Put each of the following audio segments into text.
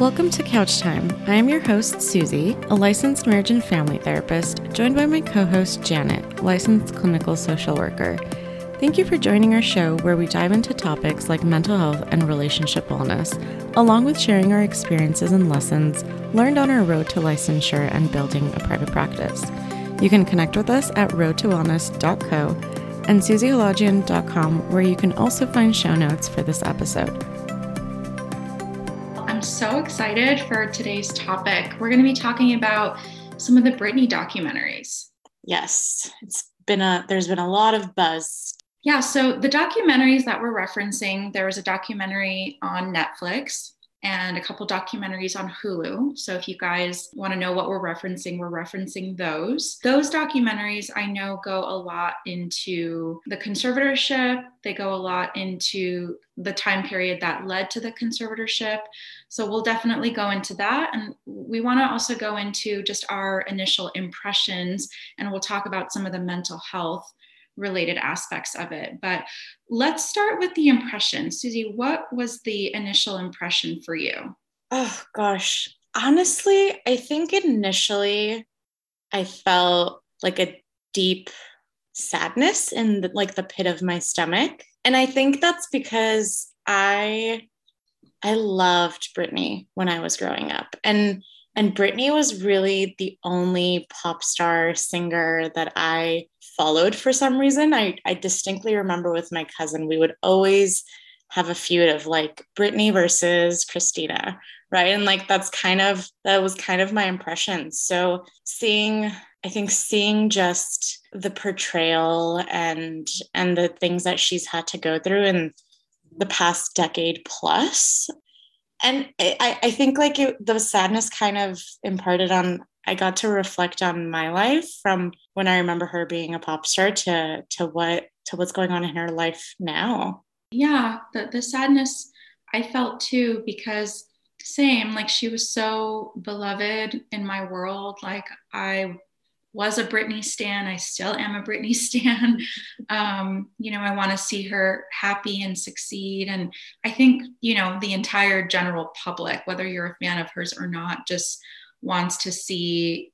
Welcome to Couch Time. I am your host, Susie, a licensed marriage and family therapist, joined by my co host, Janet, licensed clinical social worker. Thank you for joining our show where we dive into topics like mental health and relationship wellness, along with sharing our experiences and lessons learned on our road to licensure and building a private practice. You can connect with us at roadtowellness.co and susiehalajian.com, where you can also find show notes for this episode. Excited for today's topic. We're going to be talking about some of the Britney documentaries. Yes, it's been a there's been a lot of buzz. Yeah, so the documentaries that we're referencing, there was a documentary on Netflix and a couple documentaries on Hulu. So if you guys want to know what we're referencing, we're referencing those. Those documentaries I know go a lot into the conservatorship, they go a lot into the time period that led to the conservatorship. So we'll definitely go into that. And we want to also go into just our initial impressions and we'll talk about some of the mental health related aspects of it. But let's start with the impression. Susie, what was the initial impression for you? Oh, gosh. Honestly, I think initially I felt like a deep sadness in the, like the pit of my stomach. And I think that's because I I loved Britney when I was growing up. And and Britney was really the only pop star singer that I followed for some reason. I, I distinctly remember with my cousin, we would always have a feud of like Britney versus Christina, right? And like that's kind of that was kind of my impression. So seeing I think seeing just the portrayal and and the things that she's had to go through in the past decade plus and I, I think like it, the sadness kind of imparted on I got to reflect on my life from when I remember her being a pop star to to what to what's going on in her life now. Yeah, the, the sadness I felt too because same like she was so beloved in my world like I was a Britney stan. I still am a Britney stan. Um, you know, I want to see her happy and succeed. And I think, you know, the entire general public, whether you're a fan of hers or not, just wants to see,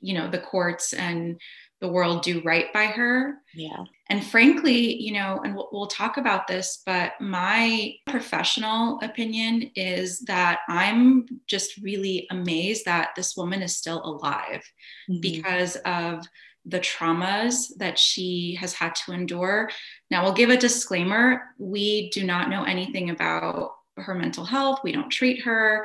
you know, the courts and the world do right by her. Yeah. And frankly, you know, and we'll, we'll, talk about this, but my professional opinion is that I'm just really amazed that this woman is still alive mm-hmm. because of the traumas that she has had to endure. Now, we'll give a disclaimer we do not know anything about her mental health. We don't treat her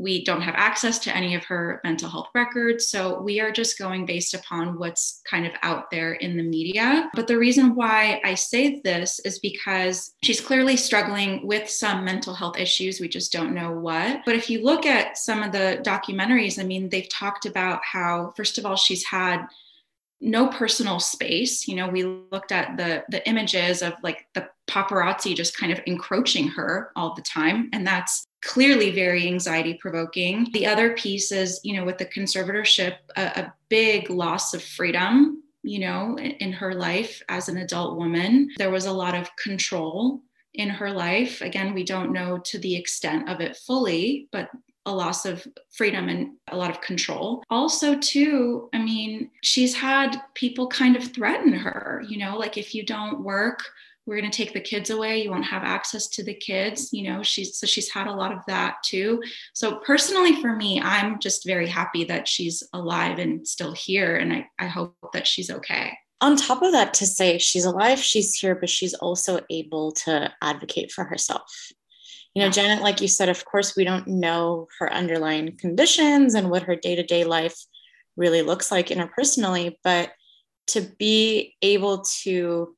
we don't have access to any of her mental health records. So we are just going based upon what's kind of out there in the media. But the reason why I say this is because she's clearly struggling with some mental health issues. We just don't know what. But if you look at some of the documentaries, I mean, they've talked about how, first of all, she's had no personal space you know we looked at the the images of like the paparazzi just kind of encroaching her all the time and that's clearly very anxiety provoking. The other piece is, you know, with the conservatorship, a, a big loss of freedom, you know, in, in her life as an adult woman. There was a lot of control in her life. Again, we don't know to the extent of it fully, but a loss of freedom and a lot of control. Also, too, I mean, she's had people kind of threaten her, you know, like if you don't work, we're going to take the kids away. You won't have access to the kids you know she's so she's had a lot of that too. So personally for me i'm just very happy that she's alive and still here and i, I hope that she's okay. On top of that to say she's alive she's here but she's also able to advocate for herself. You know yeah. janet like you said of course we don't know her underlying conditions and what her day-to-day life really looks like interpersonally but to be able to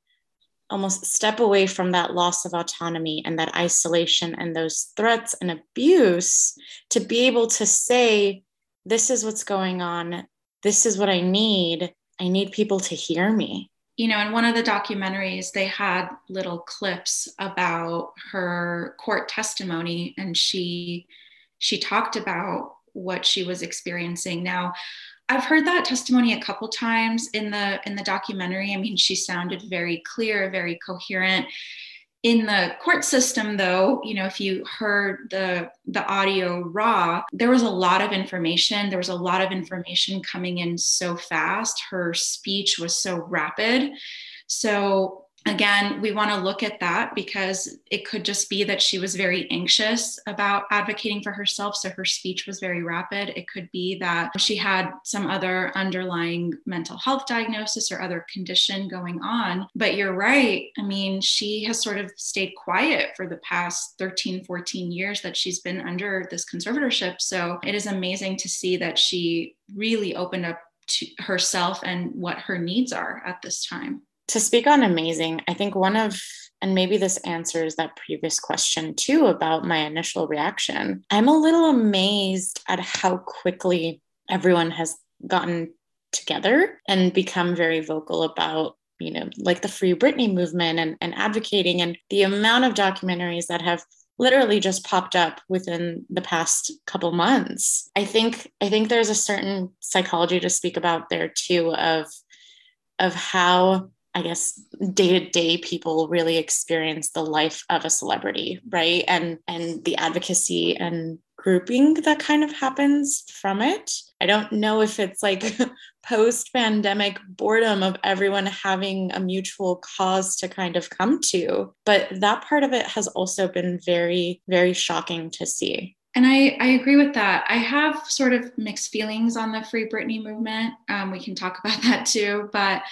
almost step away from that loss of autonomy and that isolation and those threats and abuse to be able to say, This is what's going on. This is what I need. I need people to hear me. You know, in one of the documentaries, they had little clips about her court testimony, and she she talked about what she was experiencing. Now, I've heard that testimony a couple times in the in the documentary. I mean, she sounded very clear, very coherent. in the court system though you know if you heard the the audio raw there was a lot of information there was a lot of information coming in so fast her speech was so rapid so again, we want to look at that because it could just be that she was very anxious about advocating for herself. So her speech was very rapid. It could be that she had some other underlying mental health diagnosis or other condition going on. But you're right. I mean, she has sort of stayed quiet for the past 13, 14 years that she's been under this conservatorship. So it is amazing to see that she really opened up to herself and what her needs are at this time to speak on amazing, I think one of, and maybe this answers that previous question too about my initial reaction. I'm a little amazed at how quickly everyone has gotten together and become very vocal about you know like the free britney movement and, and advocating and the amount of documentaries that have literally just popped up within the past couple months i think i think there's a certain psychology to speak about there too of of how I guess day to day people really experience the life of a celebrity, right? And and the advocacy and grouping that kind of happens from it. I don't know if it's like post pandemic boredom of everyone having a mutual cause to kind of come to, but that part of it has also been very very shocking to see. And I, I agree with that. I have sort of mixed feelings on the Free Britney movement. Um, we can talk about that too. But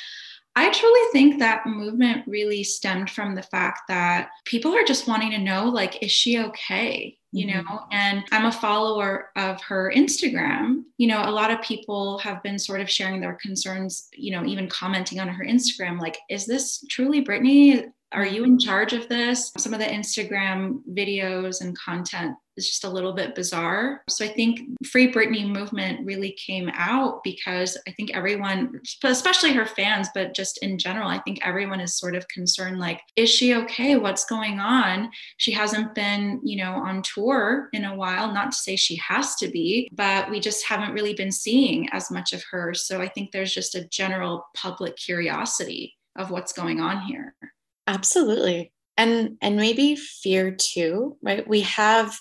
I truly think that movement really stemmed from the fact that people are just wanting to know like, is she okay? You mm-hmm. know, and I'm a follower of her Instagram. You know, a lot of people have been sort of sharing their concerns, you know, even commenting on her Instagram, like, is this truly britney Are you in charge of this? Some of the Instagram videos and content is just a little bit bizarre. So I think Free Britney movement really came out because I think everyone, especially her fans, but just in general, I think everyone is sort of concerned like, is she okay? What's going on? She hasn't been, you know, on tour in a while. Not to say she has to be, but we just haven't really been seeing as much of her. So I think there's just a general public curiosity of what's going on here. Absolutely. And and maybe fear too, right? We have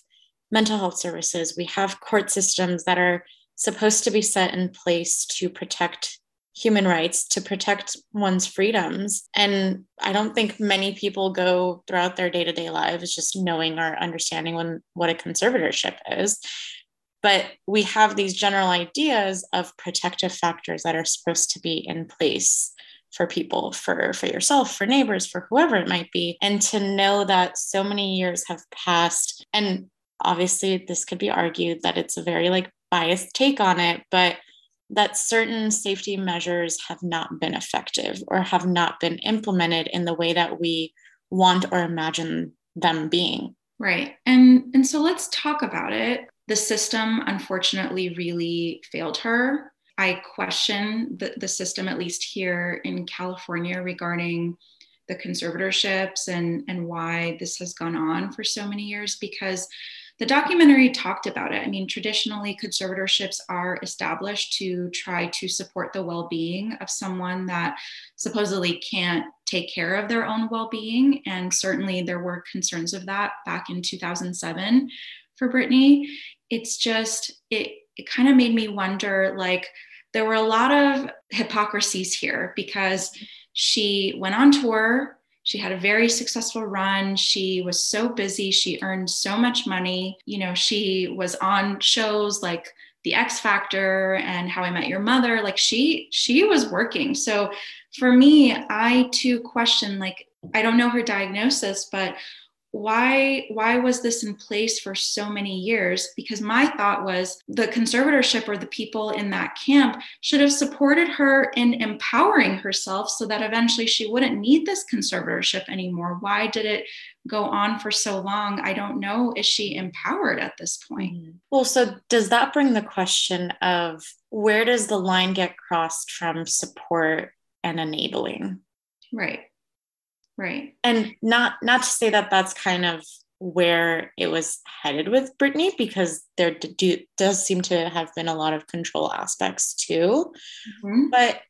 mental health services, we have court systems that are supposed to be set in place to protect human rights, to protect one's freedoms. And I don't think many people go throughout their day-to-day lives just knowing or understanding when, what a conservatorship is. But we have these general ideas of protective factors that are supposed to be in place for people, for for yourself, for neighbors, for whoever it might be, and to know that so many years have passed and obviously this could be argued that it's a very like biased take on it, but that certain safety measures have not been effective or have not been implemented in the way that we want or imagine them being. Right. And and so let's talk about it. The system unfortunately really failed her I question the, the system, at least here in California, regarding the conservatorships and, and why this has gone on for so many years because the documentary talked about it. I mean, traditionally, conservatorships are established to try to support the well being of someone that supposedly can't take care of their own well being. And certainly, there were concerns of that back in 2007 for Britney. It's just, it, it kind of made me wonder like, there were a lot of hypocrisies here because she went on tour. She had a very successful run. She was so busy. She earned so much money. You know, she was on shows like The X Factor and How I Met Your Mother. Like she she was working. So for me, I too question like I don't know her diagnosis, but why why was this in place for so many years? Because my thought was the conservatorship or the people in that camp should have supported her in empowering herself so that eventually she wouldn't need this conservatorship anymore. Why did it go on for so long? I don't know. Is she empowered at this point? Mm-hmm. well so does that bring the question of where does the line get crossed from support and enabling? Right Right. And not not to say that that's kind of where it was headed with Britney because there do, does seem to have been a lot of control aspects too. Mm-hmm. But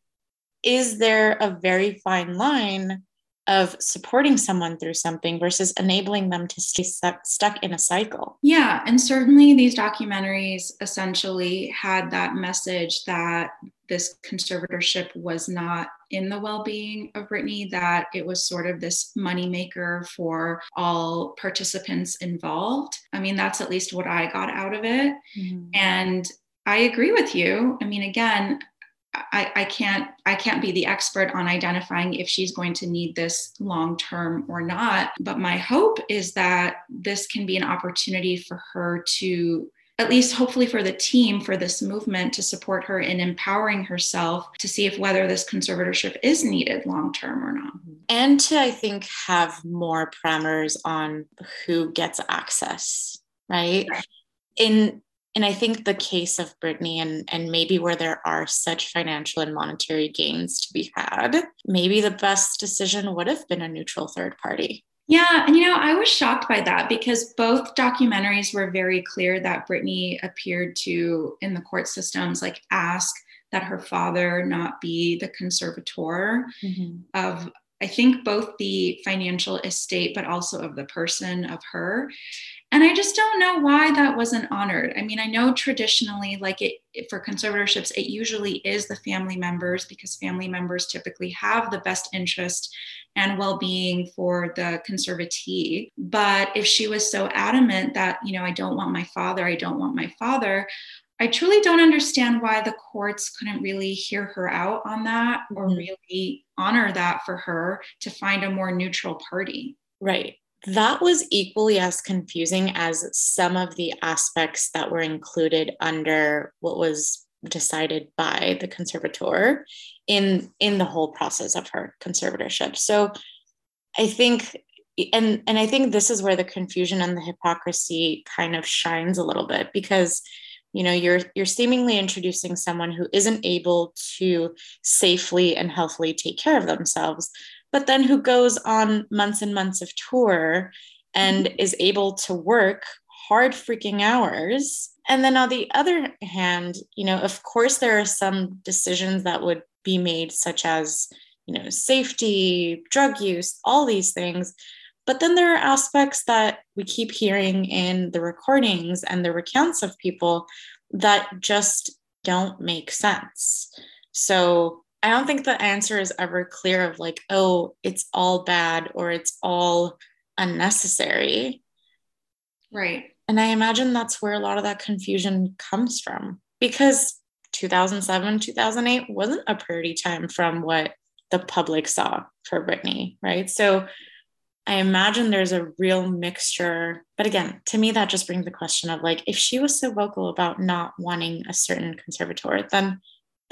is there a very fine line of supporting someone through something versus enabling them to stay stuck, stuck in a cycle. Yeah. And certainly these documentaries essentially had that message that this conservatorship was not in the well-being of Britney that it was sort of this moneymaker for all participants involved. I mean, that's at least what I got out of it. Mm-hmm. And I agree with you. I mean, again, I, I, can't I can't be the expert on identifying if she's going to need this long term or not. But my hope is that this can be an opportunity for her to at least hopefully for the team for this movement to support her in empowering herself to see if whether this conservatorship is needed long term or not and to i think have more parameters on who gets access right, right. in and I think the case of Britney and and maybe where there are such financial and monetary gains to be had, maybe the best decision would have been a neutral third party. Yeah, and you know, I was shocked by that because both documentaries were very clear that Britney appeared to, in the court systems, like ask that her father not be the conservator mm-hmm. of, I think, both the financial estate, but also of the person of her. And I just don't know why that wasn't honored. I mean, I know traditionally, like it for conservatorships, it usually is the family members because family members typically have the best interest and well-being for the conservatee. But if she was so adamant that, you know, I don't want my father, I don't want my father, I truly don't understand why the courts couldn't really hear her out on that or mm-hmm. really honor that for her to find a more neutral party. Right that was equally as confusing as some of the aspects that were included under what was decided by the conservator in in the whole process of her conservatorship so i think and and i think this is where the confusion and the hypocrisy kind of shines a little bit because you know you're you're seemingly introducing someone who isn't able to safely and healthily take care of themselves but then who goes on months and months of tour and mm-hmm. is able to work hard freaking hours. And then on the other hand, you know, of course, there are some decisions that would be made, such as, you know, safety, drug use, all these things. But then there are aspects that we keep hearing in the recordings and the recounts of people that just don't make sense. So I don't think the answer is ever clear of like, oh, it's all bad or it's all unnecessary. Right. And I imagine that's where a lot of that confusion comes from because 2007, 2008 wasn't a pretty time from what the public saw for Britney, right? So I imagine there's a real mixture. But again, to me, that just brings the question of like, if she was so vocal about not wanting a certain conservator, then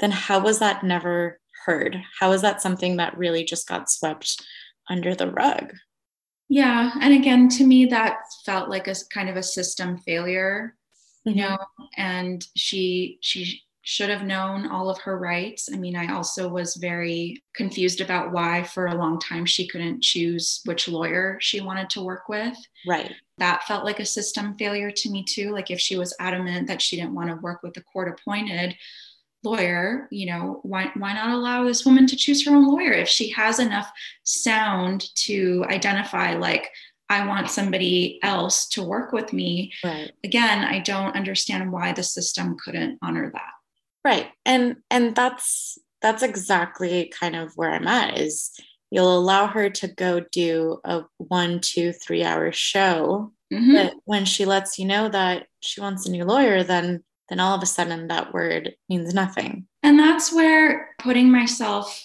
then how was that never heard? How is that something that really just got swept under the rug? Yeah. And again, to me, that felt like a kind of a system failure, you mm-hmm. know, and she, she, should have known all of her rights. I mean, I also was very confused about why, for a long time, she couldn't choose which lawyer she wanted to work with. Right. That felt like a system failure to me, too. Like, if she was adamant that she didn't want to work with the court appointed, lawyer you know why, why not allow this woman to choose her own lawyer if she has enough sound to identify like i want somebody else to work with me? Right. Again i don't understand why the system couldn't honor that. Right. And and that's that's exactly kind of where i'm at is you'll allow her to go do a one two three hour show mm-hmm. but when she lets you know that she wants a new lawyer then then all of a sudden that word means nothing. And that's where putting myself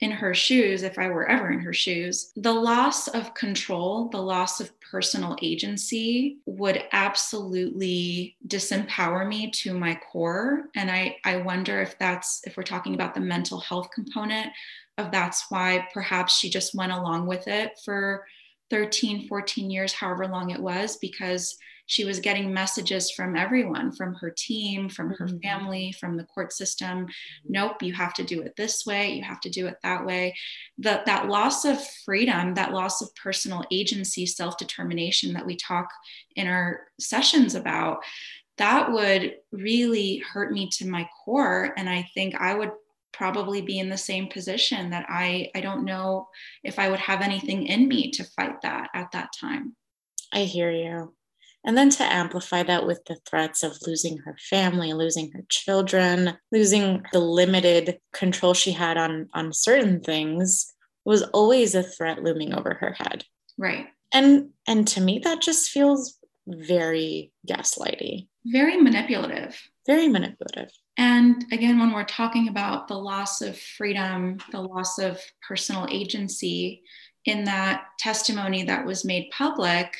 in her shoes, if I were ever in her shoes, the loss of control, the loss of personal agency would absolutely disempower me to my core. And I, I wonder if that's, if we're talking about the mental health component of that's why perhaps she just went along with it for 13, 14 years, however long it was, because she was getting messages from everyone from her team from her mm-hmm. family from the court system nope you have to do it this way you have to do it that way that that loss of freedom that loss of personal agency self-determination that we talk in our sessions about that would really hurt me to my core and i think i would probably be in the same position that I I don't know if I would have anything in me to fight that at that time. I hear you. And then to amplify that with the threats of losing her family, losing her children, losing the limited control she had on, on certain things was always a threat looming over her head. Right. And and to me that just feels very gaslighty. Very manipulative. Very manipulative. And again, when we're talking about the loss of freedom, the loss of personal agency, in that testimony that was made public,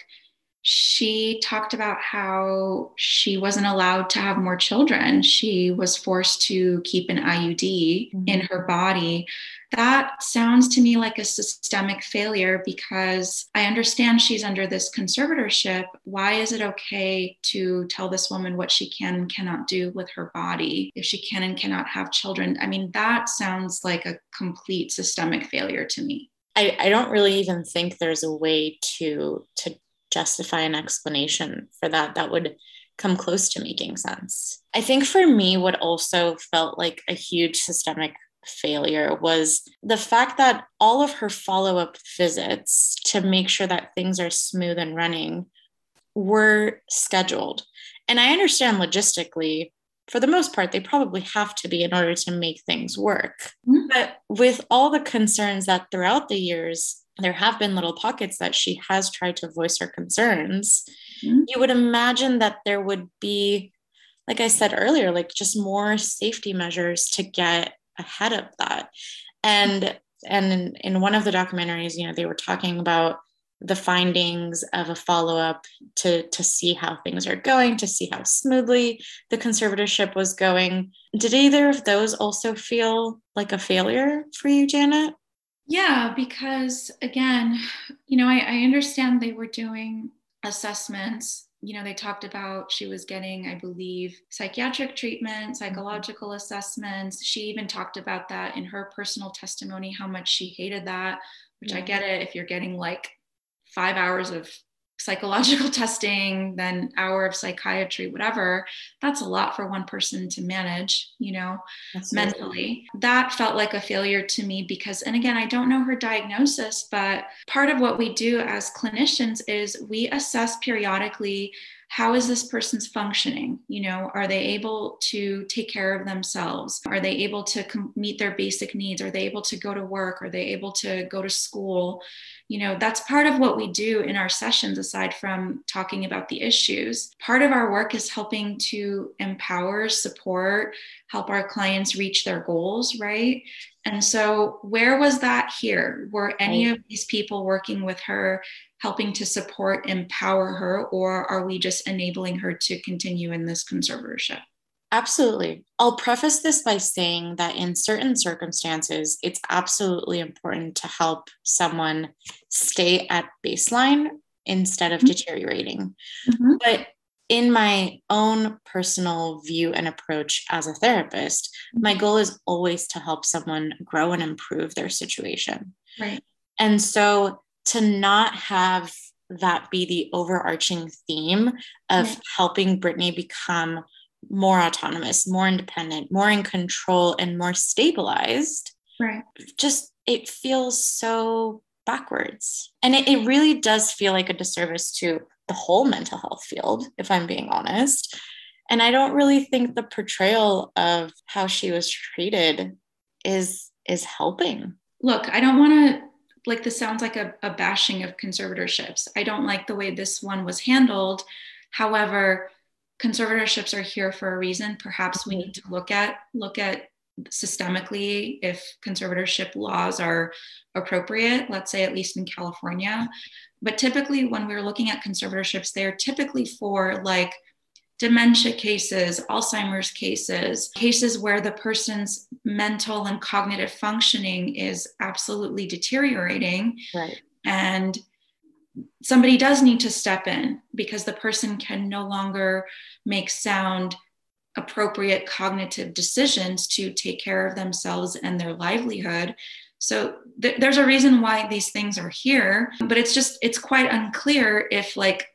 she talked about how she wasn't allowed to have more children. She was forced to keep an IUD mm-hmm. in her body. That sounds to me like a systemic failure because I understand she's under this conservatorship. Why is it okay to tell this woman what she can and cannot do with her body if she can and cannot have children? I mean, that sounds like a complete systemic failure to me. I, I don't really even think there's a way to to justify an explanation for that that would come close to making sense. I think for me, what also felt like a huge systemic failure was the fact that all of her follow up visits to make sure that things are smooth and running were scheduled. And I understand logistically, for the most part, they probably have to be in order to make things work. Mm-hmm. But with all the concerns that throughout the years there have been little pockets that she has tried to voice her concerns, mm-hmm. you would imagine that there would be, like I said earlier, like just more safety measures to get ahead of that. And and in, in one of the documentaries, you know, they were talking about the findings of a follow-up to to see how things are going to see how smoothly the conservatorship was going did either of those also feel like a failure for you janet yeah, because again, you know, I, I understand they were doing assessments you know, they talked about she was getting, I believe, psychiatric treatment, mm-hmm. psychological assessments. She even talked about that in her personal testimony, how much she hated that, which yeah. I get it if you're getting like five hours of psychological testing, then hour of psychiatry, whatever, that's a lot for one person to manage, you know, mentally. That felt like a failure to me because, and again, I don't know her diagnosis, but part of what we do as clinicians is we assess periodically how is this person's functioning? You know are they able to take care of themselves? Are they able to com- meet their basic needs? Are they able to go to work? Are they able to go to school you know that's part of what we do in our sessions aside from talking about the issues. Part of our work is helping to empower support help our clients reach their goals right? And so where was that here? Were any of these people working with her helping to support, empower her, or are we just enabling her to continue in this conservatorship? Absolutely. I'll preface this by saying that in certain circumstances, it's absolutely important to help someone stay at baseline instead of mm-hmm. deteriorating. Mm-hmm. But in my own personal view and approach as a therapist, my goal is always to help someone grow and improve their situation. Right. And so to not have that be the overarching theme of yeah. helping Britney become more autonomous, more independent, more in control, and more stabilized. Right. Just it feels so backwards. And it, it really does feel like a disservice to the whole mental health field, if I'm being honest. And I don't really think the portrayal of how she was treated is is helping. Look, I don't want to like this sounds like a, a bashing of conservatorships. I don't like the way this one was handled. However, conservatorships are here for a reason. Perhaps we mm-hmm. need to look at look at systemically if conservatorship laws are appropriate, let's say at least in California. But typically when we're looking at conservatorships, they're typically for like dementia cases, Alzheimer's cases, cases where the person's mental and cognitive functioning is absolutely deteriorating. Right. And somebody does need to step in because the person can no longer make sound appropriate cognitive decisions to take care of themselves and their livelihood so th- there's a reason why these things are here but it's just it's quite unclear if like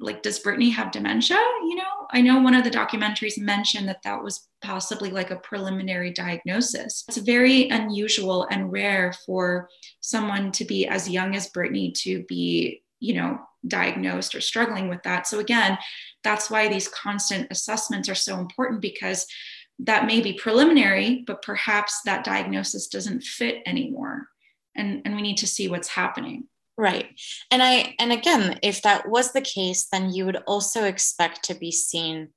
like does britney have dementia you know I know one of the documentaries mentioned that that was possibly like a preliminary diagnosis. It's very unusual and rare for someone to be as young as britney to be, you know, diagnosed or struggling with that. So again, that's why these constant assessments are so important because that may be preliminary, but perhaps that diagnosis doesn't fit anymore. And, and we need to see what's happening. Right. And I and again, if that was the case, then you would also expect to be seen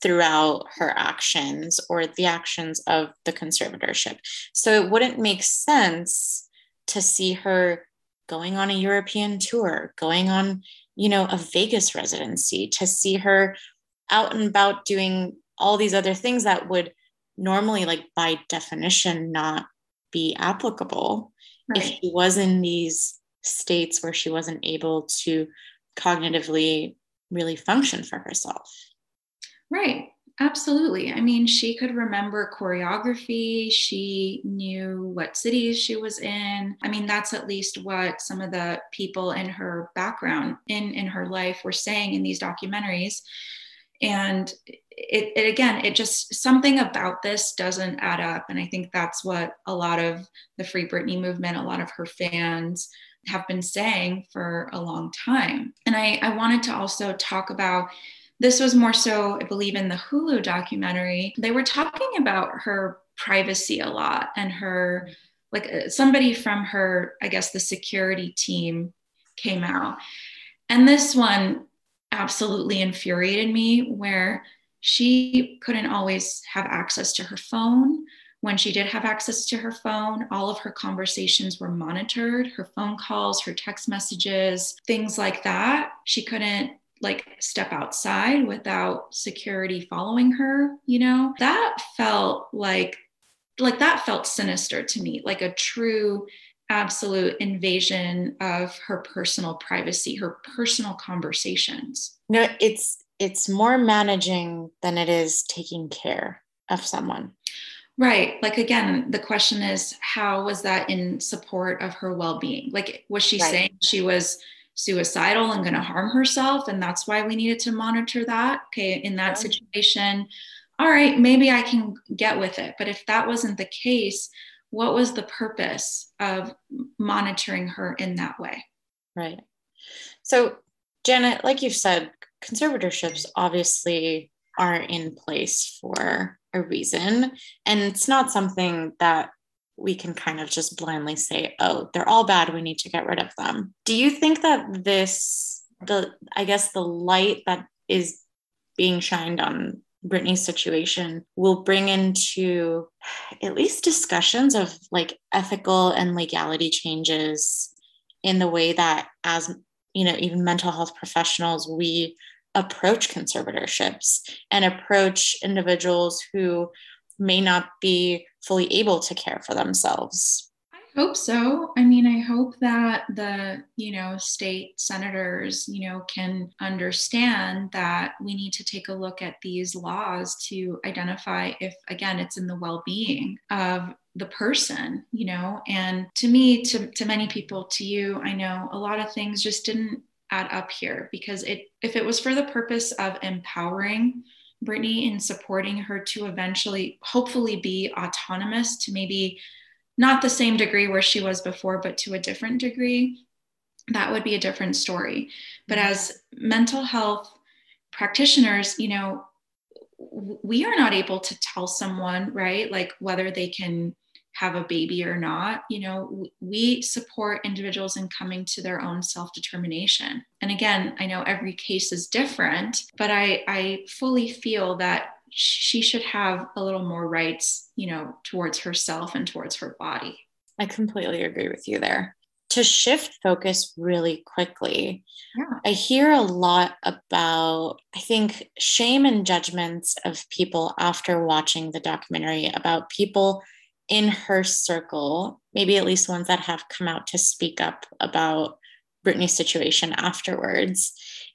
throughout her actions or the actions of the conservatorship. So it wouldn't make sense to see her going on a European tour, going on, you know, a Vegas residency, to see her out and about doing all these other things that would normally, like by definition, not be applicable right. if she was in these states where she wasn't able to cognitively really function for herself. Right. Absolutely. I mean, she could remember choreography. She knew what cities she was in. I mean, that's at least what some of the people in her background in in her life were saying in these documentaries. And it, it again, it just something about this doesn't add up. And I think that's what a lot of the Free Britney movement, a lot of her fans have been saying for a long time. And I, I wanted to also talk about this was more so, I believe, in the Hulu documentary. They were talking about her privacy a lot and her, like uh, somebody from her, I guess, the security team came out. And this one absolutely infuriated me, where she couldn't always have access to her phone. When she did have access to her phone, all of her conversations were monitored her phone calls, her text messages, things like that. She couldn't like step outside without security following her, you know? That felt like like that felt sinister to me, like a true absolute invasion of her personal privacy, her personal conversations. No, it's it's more managing than it is taking care of someone. Right. Like again, the question is how was that in support of her well-being? Like was she right. saying she was suicidal and going to harm herself and that's why we needed to monitor that? Okay, in that situation, all right, maybe I can get with it. But if that wasn't the case, what was the purpose of monitoring her in that way? Right. So, Janet, like you've said, conservatorships obviously are in place for a reason. And it's not something that we can kind of just blindly say, oh, they're all bad. We need to get rid of them. Do you think that this, the, I guess, the light that is being shined on Britney's situation will bring into at least discussions of like ethical and legality changes in the way that, as you know, even mental health professionals, we approach conservatorships and approach individuals who may not be fully able to care for themselves I hope so. I mean, I hope that the, you know, state senators, you know, can understand that we need to take a look at these laws to identify if, again, it's in the well being of the person, you know. And to me, to, to many people, to you, I know a lot of things just didn't add up here because it if it was for the purpose of empowering Britney in supporting her to eventually hopefully be autonomous to maybe not the same degree where she was before but to a different degree that would be a different story but mm-hmm. as mental health practitioners you know we are not able to tell someone right like whether they can have a baby or not you know we support individuals in coming to their own self-determination. And again i know every case is different but i i fully feel that she should have a little more rights you know towards herself and towards her body. I completely agree with you there. To shift focus really quickly yeah. i hear a lot about i think shame and judgments of people after watching the documentary about people in her circle, maybe at least ones that have come out to speak up about Britney's situation afterwards,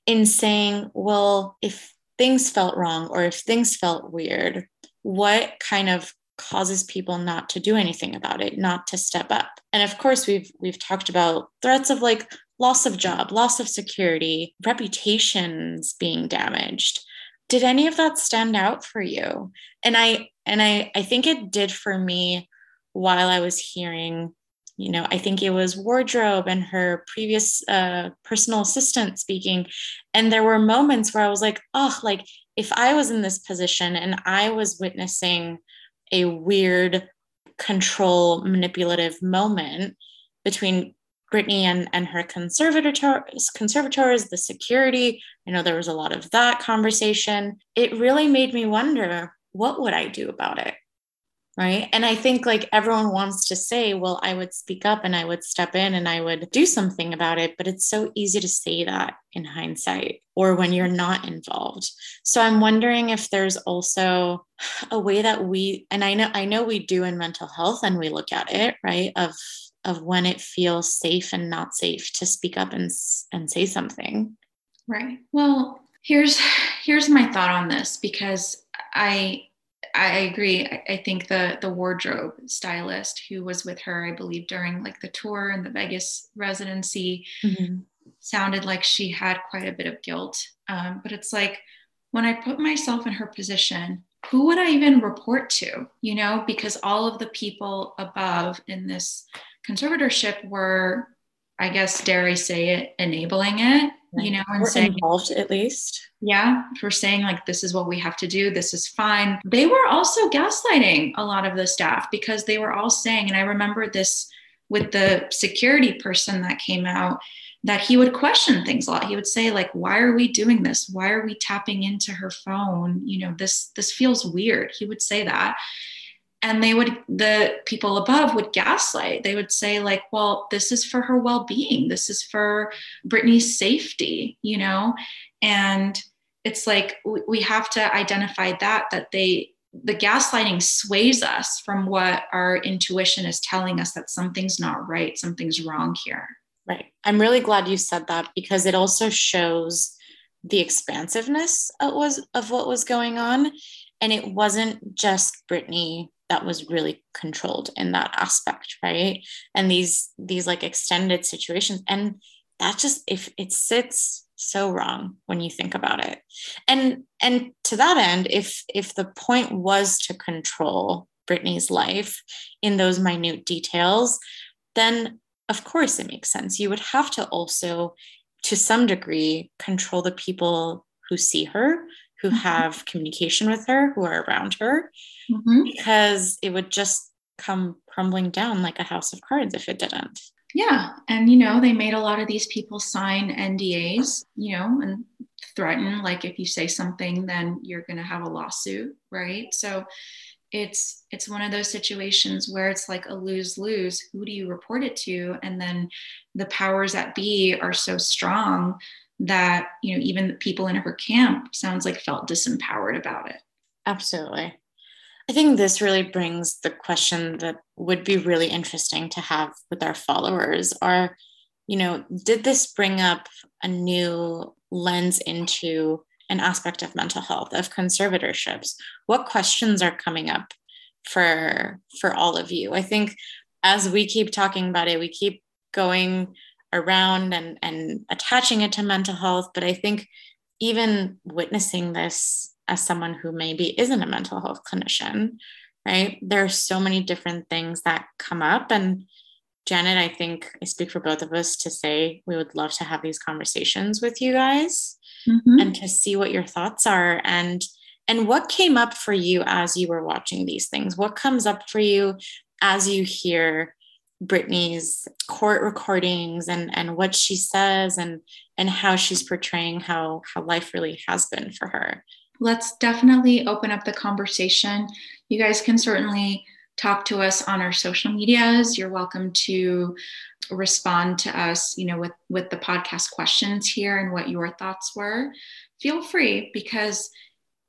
in saying, well, if things felt wrong or if things felt weird, what kind of causes people not to do anything about it, not to step up? And of course, we've we've talked about threats of like loss of job, loss of security, reputations being damaged. did any of that stand out for you? And I and I I think it did for me while I was hearing you know, I think it was wardrobe and her previous uh, personal assistant speaking. And there were moments where I was like, oh, like if I was in this position and I was witnessing a weird control manipulative moment between Britney and, and her conservators, conservators, the security. I know there was a lot of that conversation. It really made me wonder what would I do about it? right? And i think like everyone wants to say well i would speak up and i would step in and i would do something about it but it's so easy to say that in hindsight or when you're not involved. So i'm wondering if there's also a way that we and i know i know we do in mental health and we look at it right of of when it feels safe and not safe to speak up and and say something. Right. Well here's here's my thought on this because i I agree. I think the the wardrobe stylist who was with her, I believe, during like the tour and the Vegas residency, mm-hmm. sounded like she had quite a bit of guilt. Um, but it's like when I put myself in her position, who would I even report to? You know, because all of the people above in this conservatorship were, I guess, dare I say it, enabling it you know, and saying involved at least. Yeah, for saying like this is what we have to do, this is fine. They were also gaslighting a lot of the staff because they were all saying, and I remember this with the security person that came out that he would question things a lot. He would say like why are we doing this? Why are we tapping into her phone? You know this this feels weird. He would say that and they would the people above would gaslight. They would say like well this is for her well-being. This is for britney's safety you know? And it's like we have to identify that that they the gaslighting sways us from what our intuition is telling us that something's not right something's wrong here. Right. I'm really glad you said that because it also shows the expansiveness of, was, of what was going on. And it wasn't just britney that was really controlled in that aspect right? And these these like extended situations and that just if it sits so wrong when you think about it. And and to that end if if the point was to control britney's life in those minute details then of course it makes sense. You would have to also to some degree control the people who see her who mm-hmm. have communication with her who are around her mm-hmm. because it would just come crumbling down like a house of cards if it didn't. Yeah. And, you know, they made a lot of these people sign NDAs, you know, and threaten, like, if you say something, then you're going to have a lawsuit. Right. So it's, it's one of those situations where it's like a lose lose. Who do you report it to? And then the powers that be are so strong that, you know, even the people in her camp sounds like felt disempowered about it. Absolutely. I think this really brings the question that would be really interesting to have with our followers are, you know, did this bring up a new lens into an aspect of mental health, of conservatorships? What questions are coming up for for all of you? I think as we keep talking about it, we keep going around and, and attaching it to mental health. But I think even witnessing this as someone who maybe isn't a mental health clinician, right? There are so many different things that come up. And Janet, I think I speak for both of us to say we would love to have these conversations with you guys mm-hmm. and to see what your thoughts are and and what came up for you as you were watching these things. What comes up for you as you hear Britney's court recordings and and what she says and and how she's portraying how how life really has been for her let's definitely open up the conversation. You guys can certainly talk to us on our social medias. You're welcome to respond to us, you know, with with the podcast questions here and what your thoughts were. Feel free because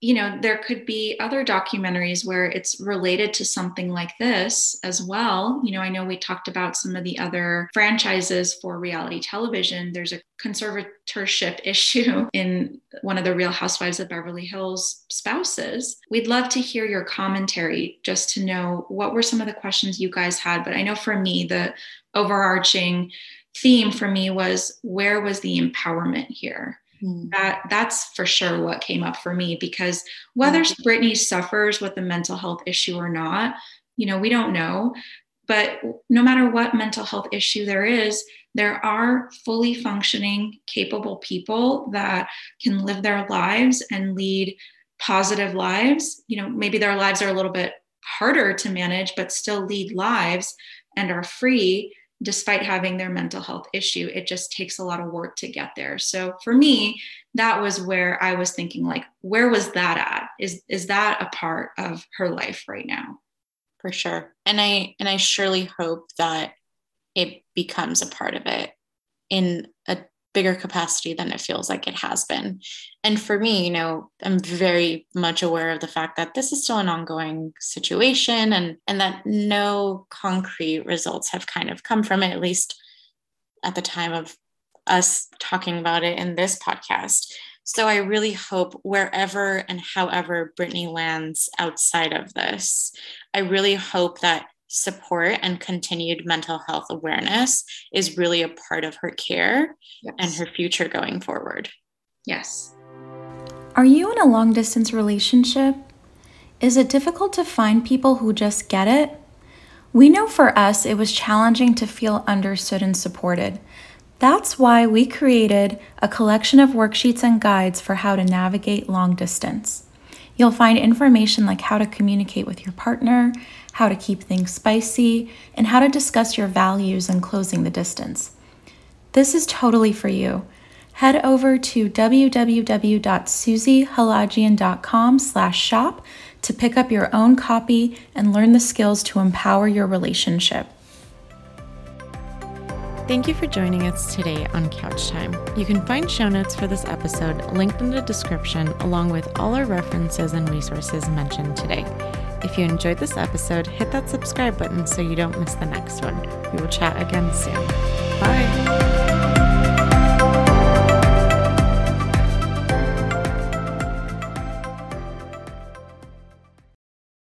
you know, there could be other documentaries where it's related to something like this as well. You know, I know we talked about some of the other franchises for reality television. There's a conservatorship issue in one of the Real Housewives of Beverly Hills spouses. We'd love to hear your commentary just to know what were some of the questions you guys had. But I know for me, the overarching theme for me was where was the empowerment here? Mm. That that's for sure what came up for me because whether mm. Britney suffers with a mental health issue or not, you know, we don't know. But no matter what mental health issue there is, there are fully functioning, capable people that can live their lives and lead positive lives. You know, maybe their lives are a little bit harder to manage, but still lead lives and are free despite having their mental health issue. It just takes a lot of work to get there. So for me, that was where I was thinking like, where was that at? Is is that a part of her life right now? For sure. And I and I surely hope that it becomes a part of it in bigger capacity than it feels like it has been. And for me, you know, I'm very much aware of the fact that this is still an ongoing situation and and that no concrete results have kind of come from it at least at the time of us talking about it in this podcast. So I really hope wherever and however Britney lands outside of this, I really hope that support and continued mental health awareness is really a part of her care yes. and her future going forward. Yes. Are you in a long distance relationship? Is it difficult to find people who just get it? We know for us it was challenging to feel understood and supported. That's why we created a collection of worksheets and guides for how to navigate long distance. You'll find information like how to communicate with your partner, how to keep things spicy, and how to discuss your values in closing the distance. This is totally for you. Head over to www.suziehalajian.com slash shop to pick up your own copy and learn the skills to empower your relationship. Thank you for joining us today on Couch Time. You can find show notes for this episode linked in the description, along with all our references and resources mentioned today. If you enjoyed this episode, hit that subscribe button so you don't miss the next one. We will chat again soon. Bye.